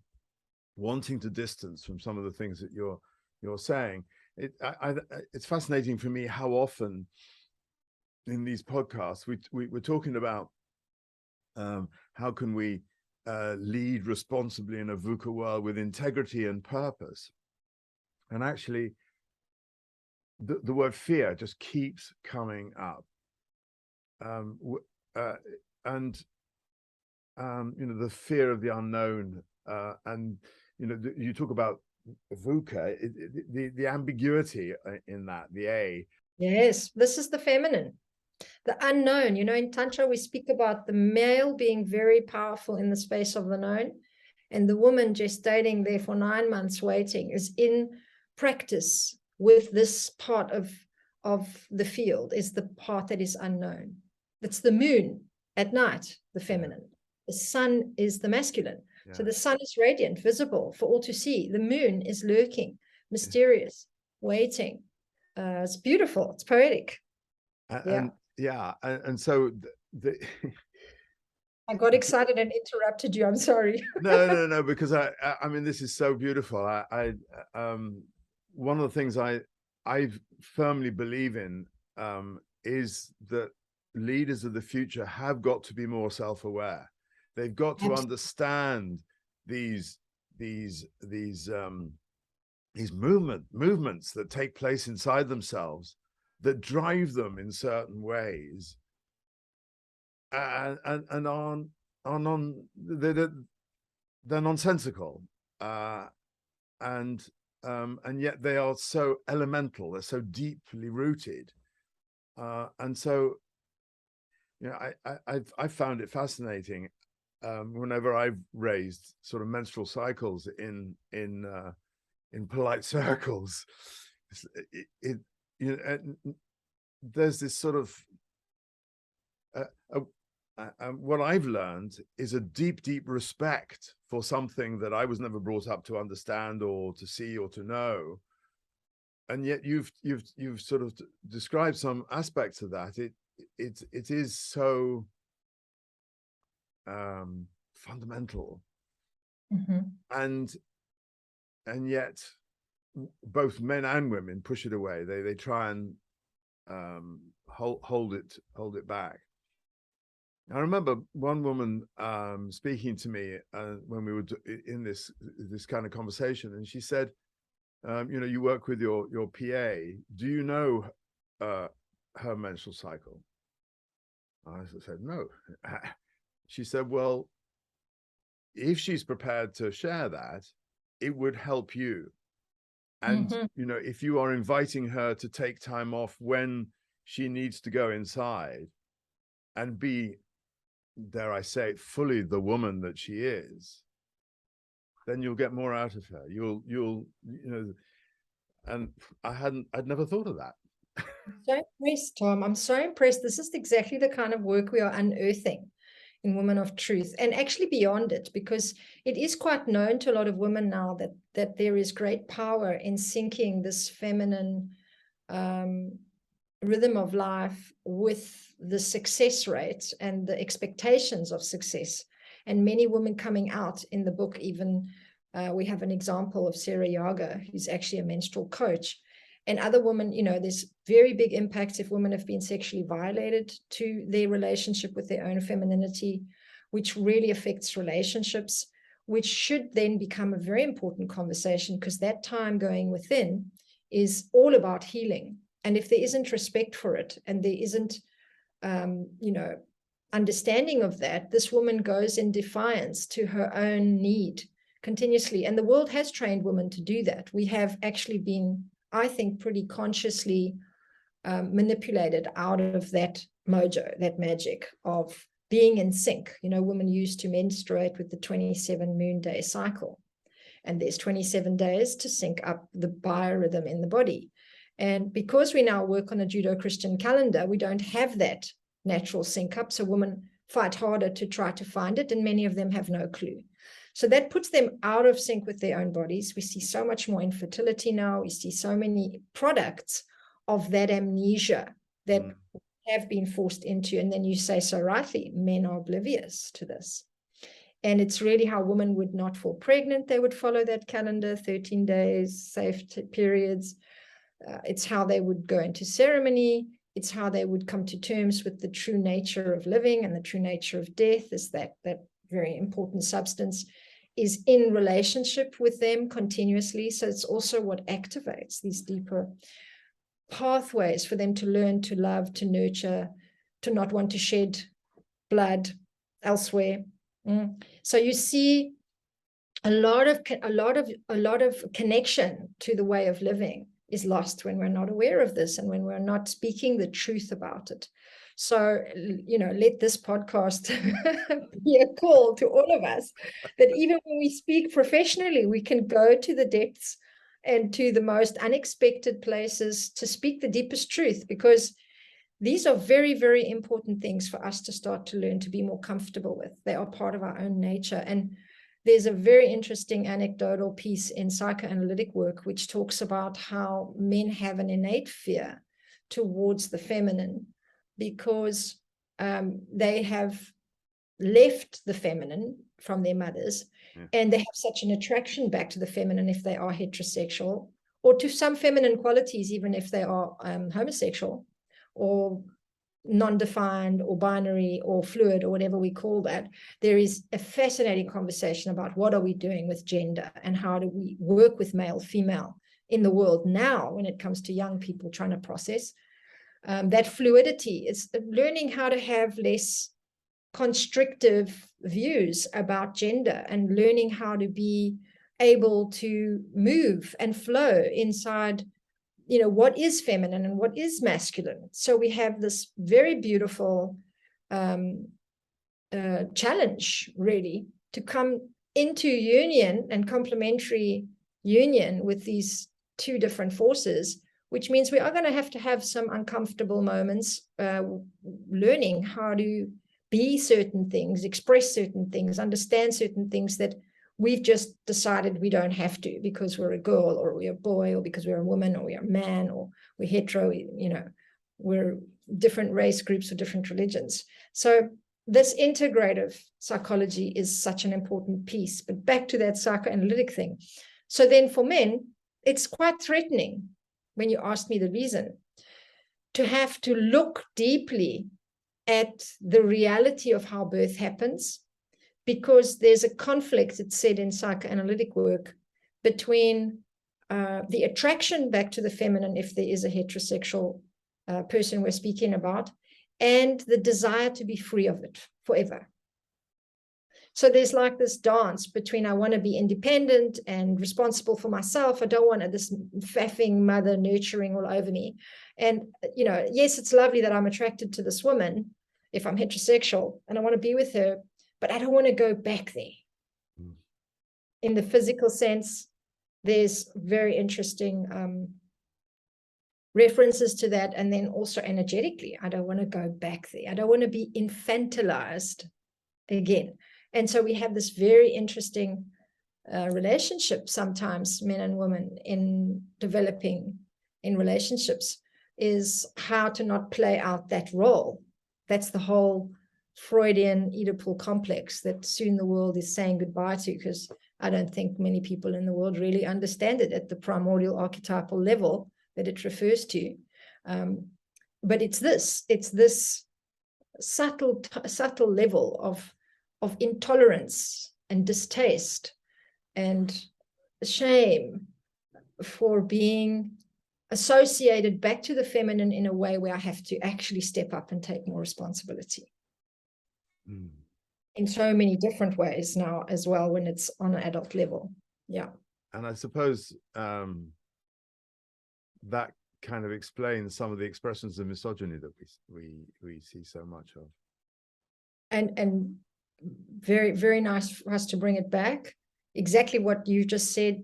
wanting to distance from some of the things that you're you're saying it I, I it's fascinating for me how often in these podcasts we, we we're talking about um how can we uh lead responsibly in a VUCA world with integrity and purpose. And actually the, the word fear just keeps coming up. Um, uh, and um, you know the fear of the unknown, uh, and you know you talk about VUCA, the the ambiguity uh, in that the A. Yes, this is the feminine, the unknown. You know, in tantra we speak about the male being very powerful in the space of the known, and the woman gestating there for nine months waiting is in practice with this part of of the field is the part that is unknown it's the moon at night, the feminine. The sun is the masculine. Yeah. So the sun is radiant, visible for all to see. The moon is lurking, mysterious, waiting. Uh, it's beautiful. It's poetic. A- yeah. and yeah and, and so the, the I got excited and interrupted you. I'm sorry. no no no because I, I i mean this is so beautiful i i um one of the things i i firmly believe in um is that leaders of the future have got to be more self-aware they've got to understand these these these um these movement movements that take place inside themselves that drive them in certain ways and and, and are are non they're, they're, nonsensical uh and um and yet they are so elemental they're so deeply rooted uh and so you know i i I've, i found it fascinating um whenever i've raised sort of menstrual cycles in in uh in polite circles it, it you know there's this sort of uh, uh, uh, um, what I've learned is a deep, deep respect for something that I was never brought up to understand or to see or to know. And yet you've you've you've sort of described some aspects of that. It it it is so um, fundamental, Mhm. and and yet both men and women push it away. They they try and um, hold hold it hold it back. I remember one woman um, speaking to me uh, when we were in this this kind of conversation, and she said, um, "You know, you work with your your PA. Do you know uh, her menstrual cycle?" I said, "No." She said, "Well, if she's prepared to share that, it would help you. And Mhm. you know, if you are inviting her to take time off when she needs to go inside and be dare I say it, fully the woman that she is, then you'll get more out of her. You'll, you'll, you know, and I hadn't, I'd never thought of that. so impressed, Thom. I'm so impressed. This is exactly the kind of work we are unearthing in Women of Truth, and actually beyond it, because it is quite known to a lot of women now that that there is great power in syncing this feminine um, rhythm of life with the success rate and the expectations of success. And many women coming out in the book, even uh, we have an example of Sarah Yaga, who's actually a menstrual coach and other women, you know, there's very big impacts if women have been sexually violated to their relationship with their own femininity, which really affects relationships, which should then become a very important conversation because that time going within is all about healing. And if there isn't respect for it and there isn't, um, you know, understanding of that, this woman goes in defiance to her own need continuously. And the world has trained women to do that. We have actually been I think, pretty consciously um, manipulated out of that mojo, that magic of being in sync. You know, women used to menstruate with the 27 moon day cycle. And there's 27 days to sync up the biorhythm in the body. And because we now work on a Judeo-Christian calendar, we don't have that natural sync up. So women fight harder to try to find it, and many of them have no clue. So that puts them out of sync with their own bodies. We see so much more infertility now. We see so many products of that amnesia that Mm. have been forced into. And then you say so rightly, men are oblivious to this. And it's really how women would not fall pregnant. They would follow that calendar 13 days, safe t- periods. Uh, it's how they would go into ceremony. It's how they would come to terms with the true nature of living and the true nature of death is that, that very important substance is in relationship with them continuously. So it's also what activates these deeper pathways for them to learn to love, to nurture, to not want to shed blood elsewhere. Mm. So you see a lot of a lot of a lot of connection to the way of living is lost when we're not aware of this and when we're not speaking the truth about it. So, you know, let this podcast be a call to all of us that even when we speak professionally, we can go to the depths and to the most unexpected places to speak the deepest truth because these are very, very important things for us to start to learn to be more comfortable with. They are part of our own nature. And there's a very interesting anecdotal piece in psychoanalytic work which talks about how men have an innate fear towards the feminine because um, they have left the feminine from their mothers yeah. and they have such an attraction back to the feminine if they are heterosexual or to some feminine qualities even if they are um, homosexual or non-defined or binary or fluid or whatever we call that there is a fascinating conversation about what are we doing with gender and how do we work with male female in the world now when it comes to young people trying to process um, that fluidity is learning how to have less constrictive views about gender and learning how to be able to move and flow inside you know what is feminine and what is masculine. So we have this very beautiful um, uh, challenge really to come into union and complementary union with these two different forces which means we are going to have to have some uncomfortable moments uh, learning how to be certain things express certain things understand certain things that we've just decided we don't have to because we're a girl or we're a boy or because we're a woman or we're a man or we're hetero, you know, we're different race groups or different religions. So this integrative psychology is such an important piece. But back to that psychoanalytic thing. So then for men, it's quite threatening when you ask me the reason to have to look deeply at the reality of how birth happens because there's a conflict, it's said in psychoanalytic work, between uh, the attraction back to the feminine, if there is a heterosexual uh, person we're speaking about, and the desire to be free of it forever. So there's like this dance between I want to be independent and responsible for myself. I don't want this faffing mother nurturing all over me. And, you know, yes, it's lovely that I'm attracted to this woman if I'm heterosexual and I want to be with her, but I don't want to go back there. Mm. In the physical sense, there's very interesting um, references to that. And then also energetically, I don't want to go back there. I don't want to be infantilized again. And so we have this very interesting uh, relationship sometimes, men and women, in developing in relationships, is how to not play out that role. That's the whole Freudian Oedipal complex that soon the world is saying goodbye to because I don't think many people in the world really understand it at the primordial archetypal level that it refers to. Um, but it's this, it's this subtle, subtle level of, of intolerance and distaste and shame for being associated back to the feminine in a way where I have to actually step up and take more responsibility. Mm. in so many different ways now as well when it's on an adult level. Yeah. And i suppose um that kind of explains some of the expressions of misogyny that we we we see so much of. And and very very nice for us to bring it back exactly what you just said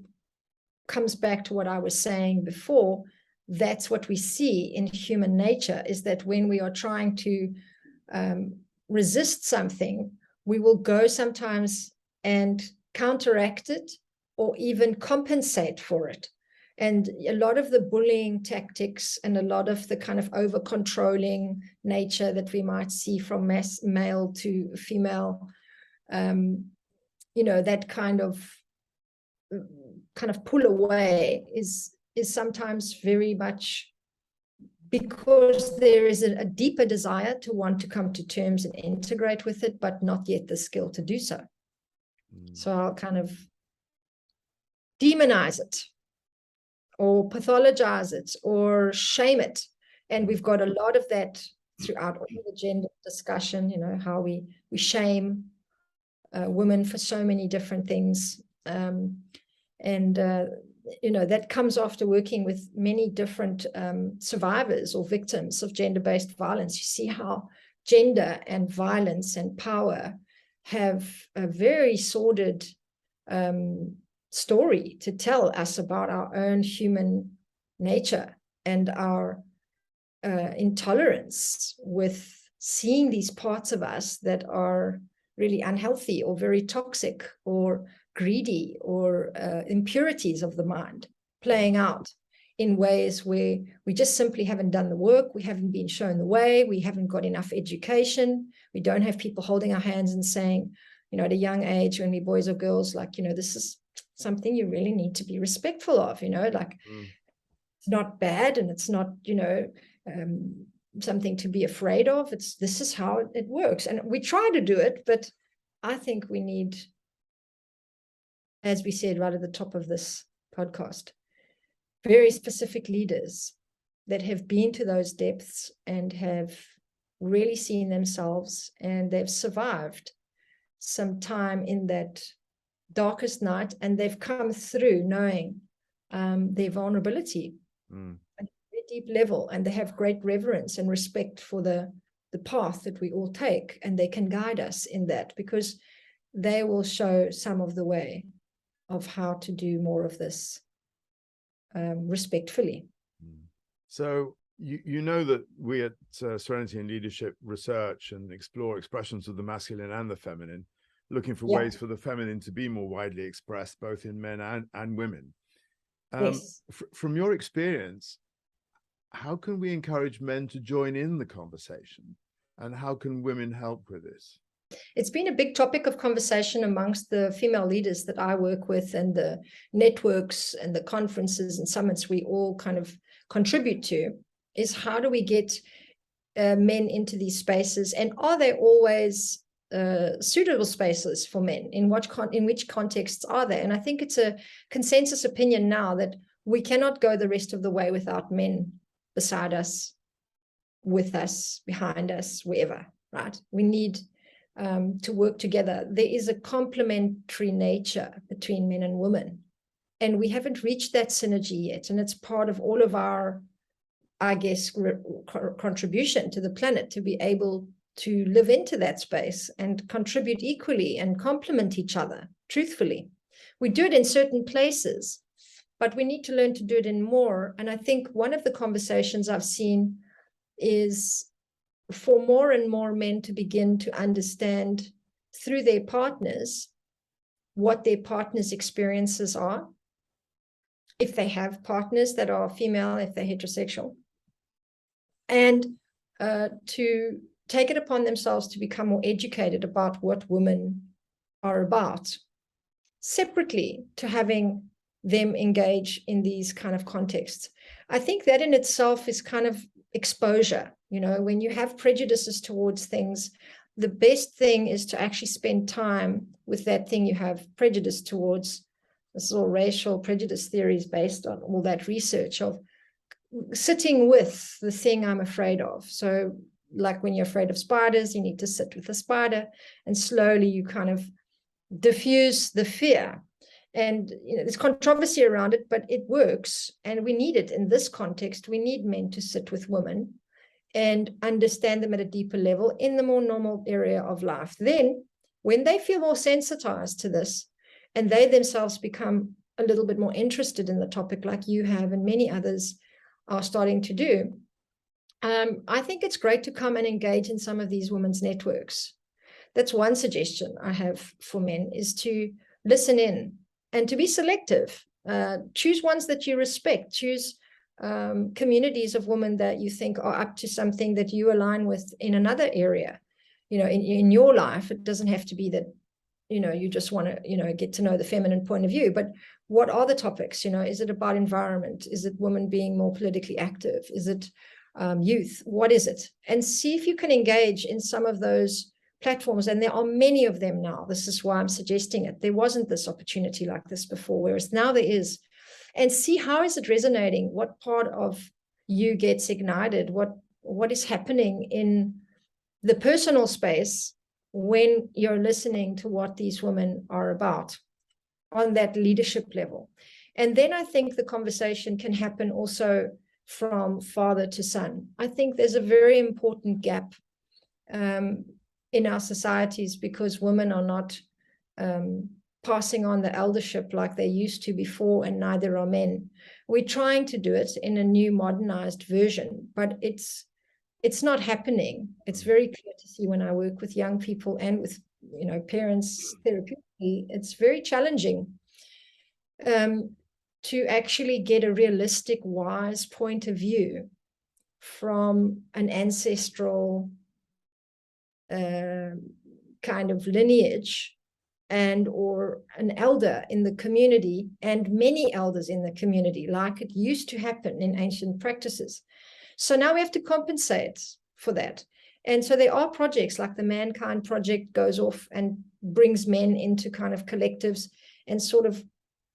comes back to what i was saying before that's what we see in human nature is that when we are trying to um, resist something, we will go sometimes and counteract it or even compensate for it. And a lot of the bullying tactics and a lot of the kind of over controlling nature that we might see from mass, male to female, um, you know, that kind of kind of pull away is is sometimes very much because there is a, a, deeper desire to want to come to terms and integrate with it, but not yet the skill to do so. Mm. So I'll kind of demonize it or pathologize it or shame it. And we've got a lot of that throughout all the gender discussion, you know, how we, we shame uh, women for so many different things. Um, and uh, you know, that comes after working with many different um, survivors or victims of gender-based violence. You see how gender and violence and power have a very sordid um, story to tell us about our own human nature and our uh, intolerance with seeing these parts of us that are really unhealthy or very toxic or greedy or uh, impurities of the mind playing out in ways where we just simply haven't done the work, we haven't been shown the way, we haven't got enough education, we don't have people holding our hands and saying, you know, at a young age when we boys or girls, like, you know, this is something you really need to be respectful of, you know, like mm. it's not bad and it's not, you know, um, something to be afraid of. It's this is how it, it works. And we try to do it, but I think we need, as we said right at the top of this podcast, very specific leaders that have been to those depths and have really seen themselves and they've survived some time in that darkest night and they've come through knowing um, their vulnerability mm. at a deep level and they have great reverence and respect for the the path that we all take and they can guide us in that because they will show some of the way of how to do more of this um, respectfully. Mm. So you, you know that we at uh, Serenity in Leadership research and explore expressions of the masculine and the feminine, looking for yeah. ways for the feminine to be more widely expressed, both in men and, and women. Um, yes. from your experience, how can we encourage men to join in the conversation? And how can women help with this? It's been a big topic of conversation amongst the female leaders that I work with and the networks and the conferences and summits we all kind of contribute to is how do we get uh, men into these spaces and are they always uh, suitable spaces for men in what con- in which contexts are they and i think it's a consensus opinion now that we cannot go the rest of the way without men beside us with us behind us wherever right we need um, to work together. There is a complementary nature between men and women. And we haven't reached that synergy yet. And it's part of all of our, I guess, re- contribution to the planet to be able to live into that space and contribute equally and complement each other, truthfully. We do it in certain places, but we need to learn to do it in more. And I think one of the conversations I've seen is for more and more men to begin to understand through their partners what their partners' experiences are, if they have partners that are female, if they're heterosexual, and uh, to take it upon themselves to become more educated about what women are about, separately to having them engage in these kind of contexts. I think that in itself is kind of exposure you know, when you have prejudices towards things, the best thing is to actually spend time with that thing you have prejudice towards. This is all racial prejudice theories based on all that research of sitting with the thing I'm afraid of. So, like when you're afraid of spiders, you need to sit with the spider and slowly you kind of diffuse the fear. And you know, there's controversy around it, but it works. And we need it in this context. We need men to sit with women and understand them at a deeper level in the more normal area of life. Then, when they feel more sensitized to this and they themselves become a little bit more interested in the topic, like you have and many others are starting to do, um, I think it's great to come and engage in some of these women's networks. That's one suggestion I have for men is to listen in and to be selective. Uh, choose ones that you respect. Choose um, communities of women that you think are up to something that you align with in another area you know in, in your life it doesn't have to be that you know you just want to you know get to know the feminine point of view but what are the topics you know is it about environment is it women being more politically active is it um, youth what is it? And see if you can engage in some of those platforms and there are many of them now. This is why i'm suggesting it. There wasn't this opportunity like this before whereas now there is. And see how is it resonating? What part of you gets ignited? What what is happening in the personal space when you're listening to what these women are about on that leadership level? And then i think the conversation can happen also from father to son i think there's a very important gap um, in our societies because women are not um, passing on the eldership like they used to before, and neither are men. We're trying to do it in a new modernized version, but it's it's not happening. It's very clear to see when I work with young people and with you know parents therapeutically, it's very challenging um, to actually get a realistic, wise point of view from an ancestral uh, kind of lineage and or an elder in the community and many elders in the community like it used to happen in ancient practices. So now we have to compensate for that. And so there are projects like the mankind project goes off and brings men into kind of collectives and sort of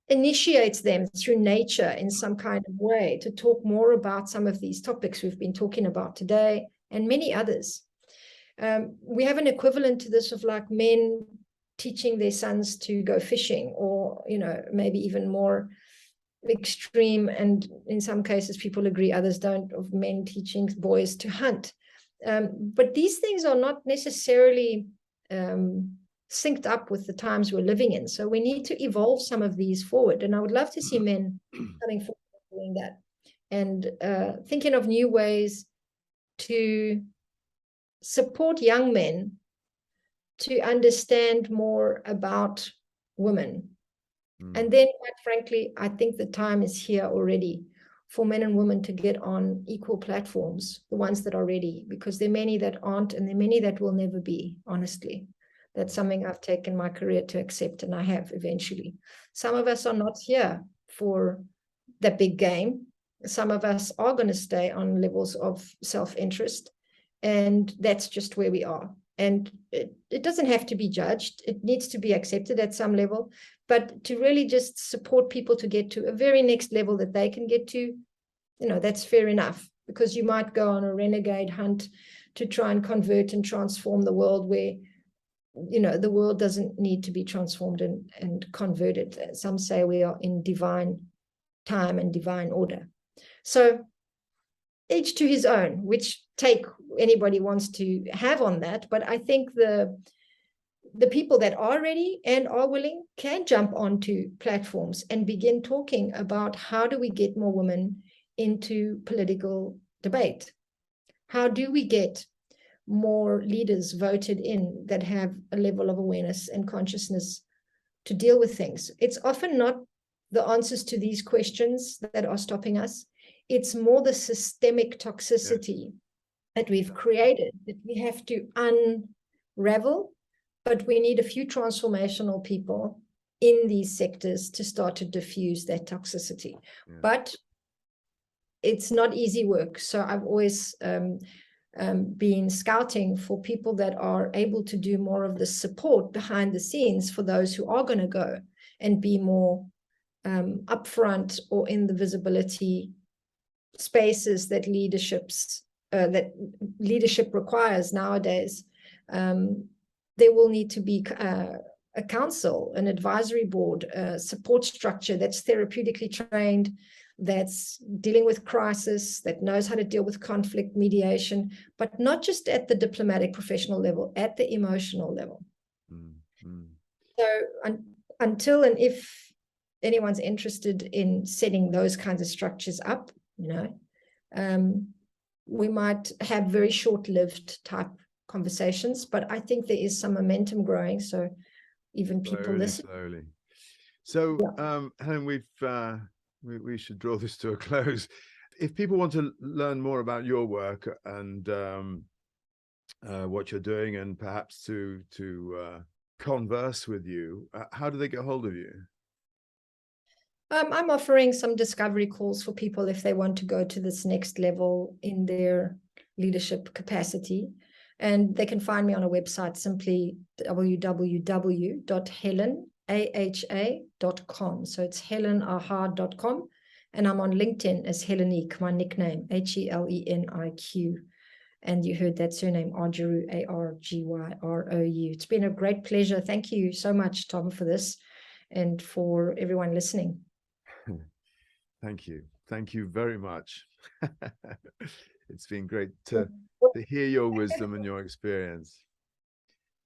initiates them through nature in some kind of way to talk more about some of these topics we've been talking about today and many others. Um, we have an equivalent to this of like men teaching their sons to go fishing or you know maybe even more extreme and in some cases people agree others don't of men teaching boys to hunt um, but these things are not necessarily um, synced up with the times we're living in. So we need to evolve some of these forward. And I would love to see men coming forward doing that and uh, thinking of new ways to support young men to understand more about women. Mm. And then, quite frankly, I think the time is here already for men and women to get on equal platforms, the ones that are ready, because there are many that aren't, and there are many that will never be, honestly. That's something I've taken my career to accept, and I have eventually. Some of us are not here for the big game. Some of us are going to stay on levels of self interest, and that's just where we are. And it, it doesn't have to be judged, it needs to be accepted at some level. But to really just support people to get to a very next level that they can get to, you know, that's fair enough because you might go on a renegade hunt to try and convert and transform the world where you know the world doesn't need to be transformed and, and converted. Some say we are in divine time and divine order. So each to his own which take anybody wants to have on that but i think the the people that are ready and are willing can jump onto platforms and begin talking about how do we get more women into political debate? How do we get more leaders voted in that have a level of awareness and consciousness to deal with things. It's often not the answers to these questions that are stopping us. It's more the systemic toxicity yes. that we've created that we have to unravel. But we need a few transformational people in these sectors to start to diffuse that toxicity. Yeah. But it's not easy work. So I've always um, um, been scouting for people that are able to do more of the support behind the scenes for those who are going to go and be more um, upfront or in the visibility spaces that leaderships uh, that leadership requires nowadays. Um, there will need to be uh, a council, an advisory board, a support structure that's therapeutically trained, that's dealing with crisis, that knows how to deal with conflict mediation, but not just at the diplomatic professional level, at the emotional level. Mm-hmm. So un- until and if anyone's interested in setting those kinds of structures up, you know, um, we might have very short-lived type conversations, but I think there is some momentum growing. So even people slowly, listen. Slowly. So, yeah. um, Helen, we've uh, we, we should draw this to a close. If people want to learn more about your work and um, uh, what you're doing, and perhaps to to uh, converse with you, uh, how do they get hold of you? Um, I'm offering some discovery calls for people if they want to go to this next level in their leadership capacity. And they can find me on a website simply www.helen, aha.com. So it's helenaha.com. And I'm on LinkedIn as Heleniq, my nickname, H E L E N I Q. And you heard that surname, Argyrou, A R G Y R O U. It's been a great pleasure. Thank you so much, Thom, for this and for everyone listening. Thank you. Thank you very much. it's been great to, to hear your wisdom and your experience.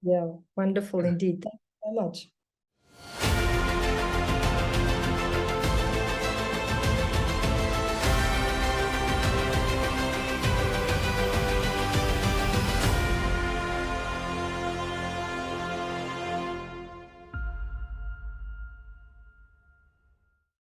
Yeah, wonderful indeed. Thank you so much.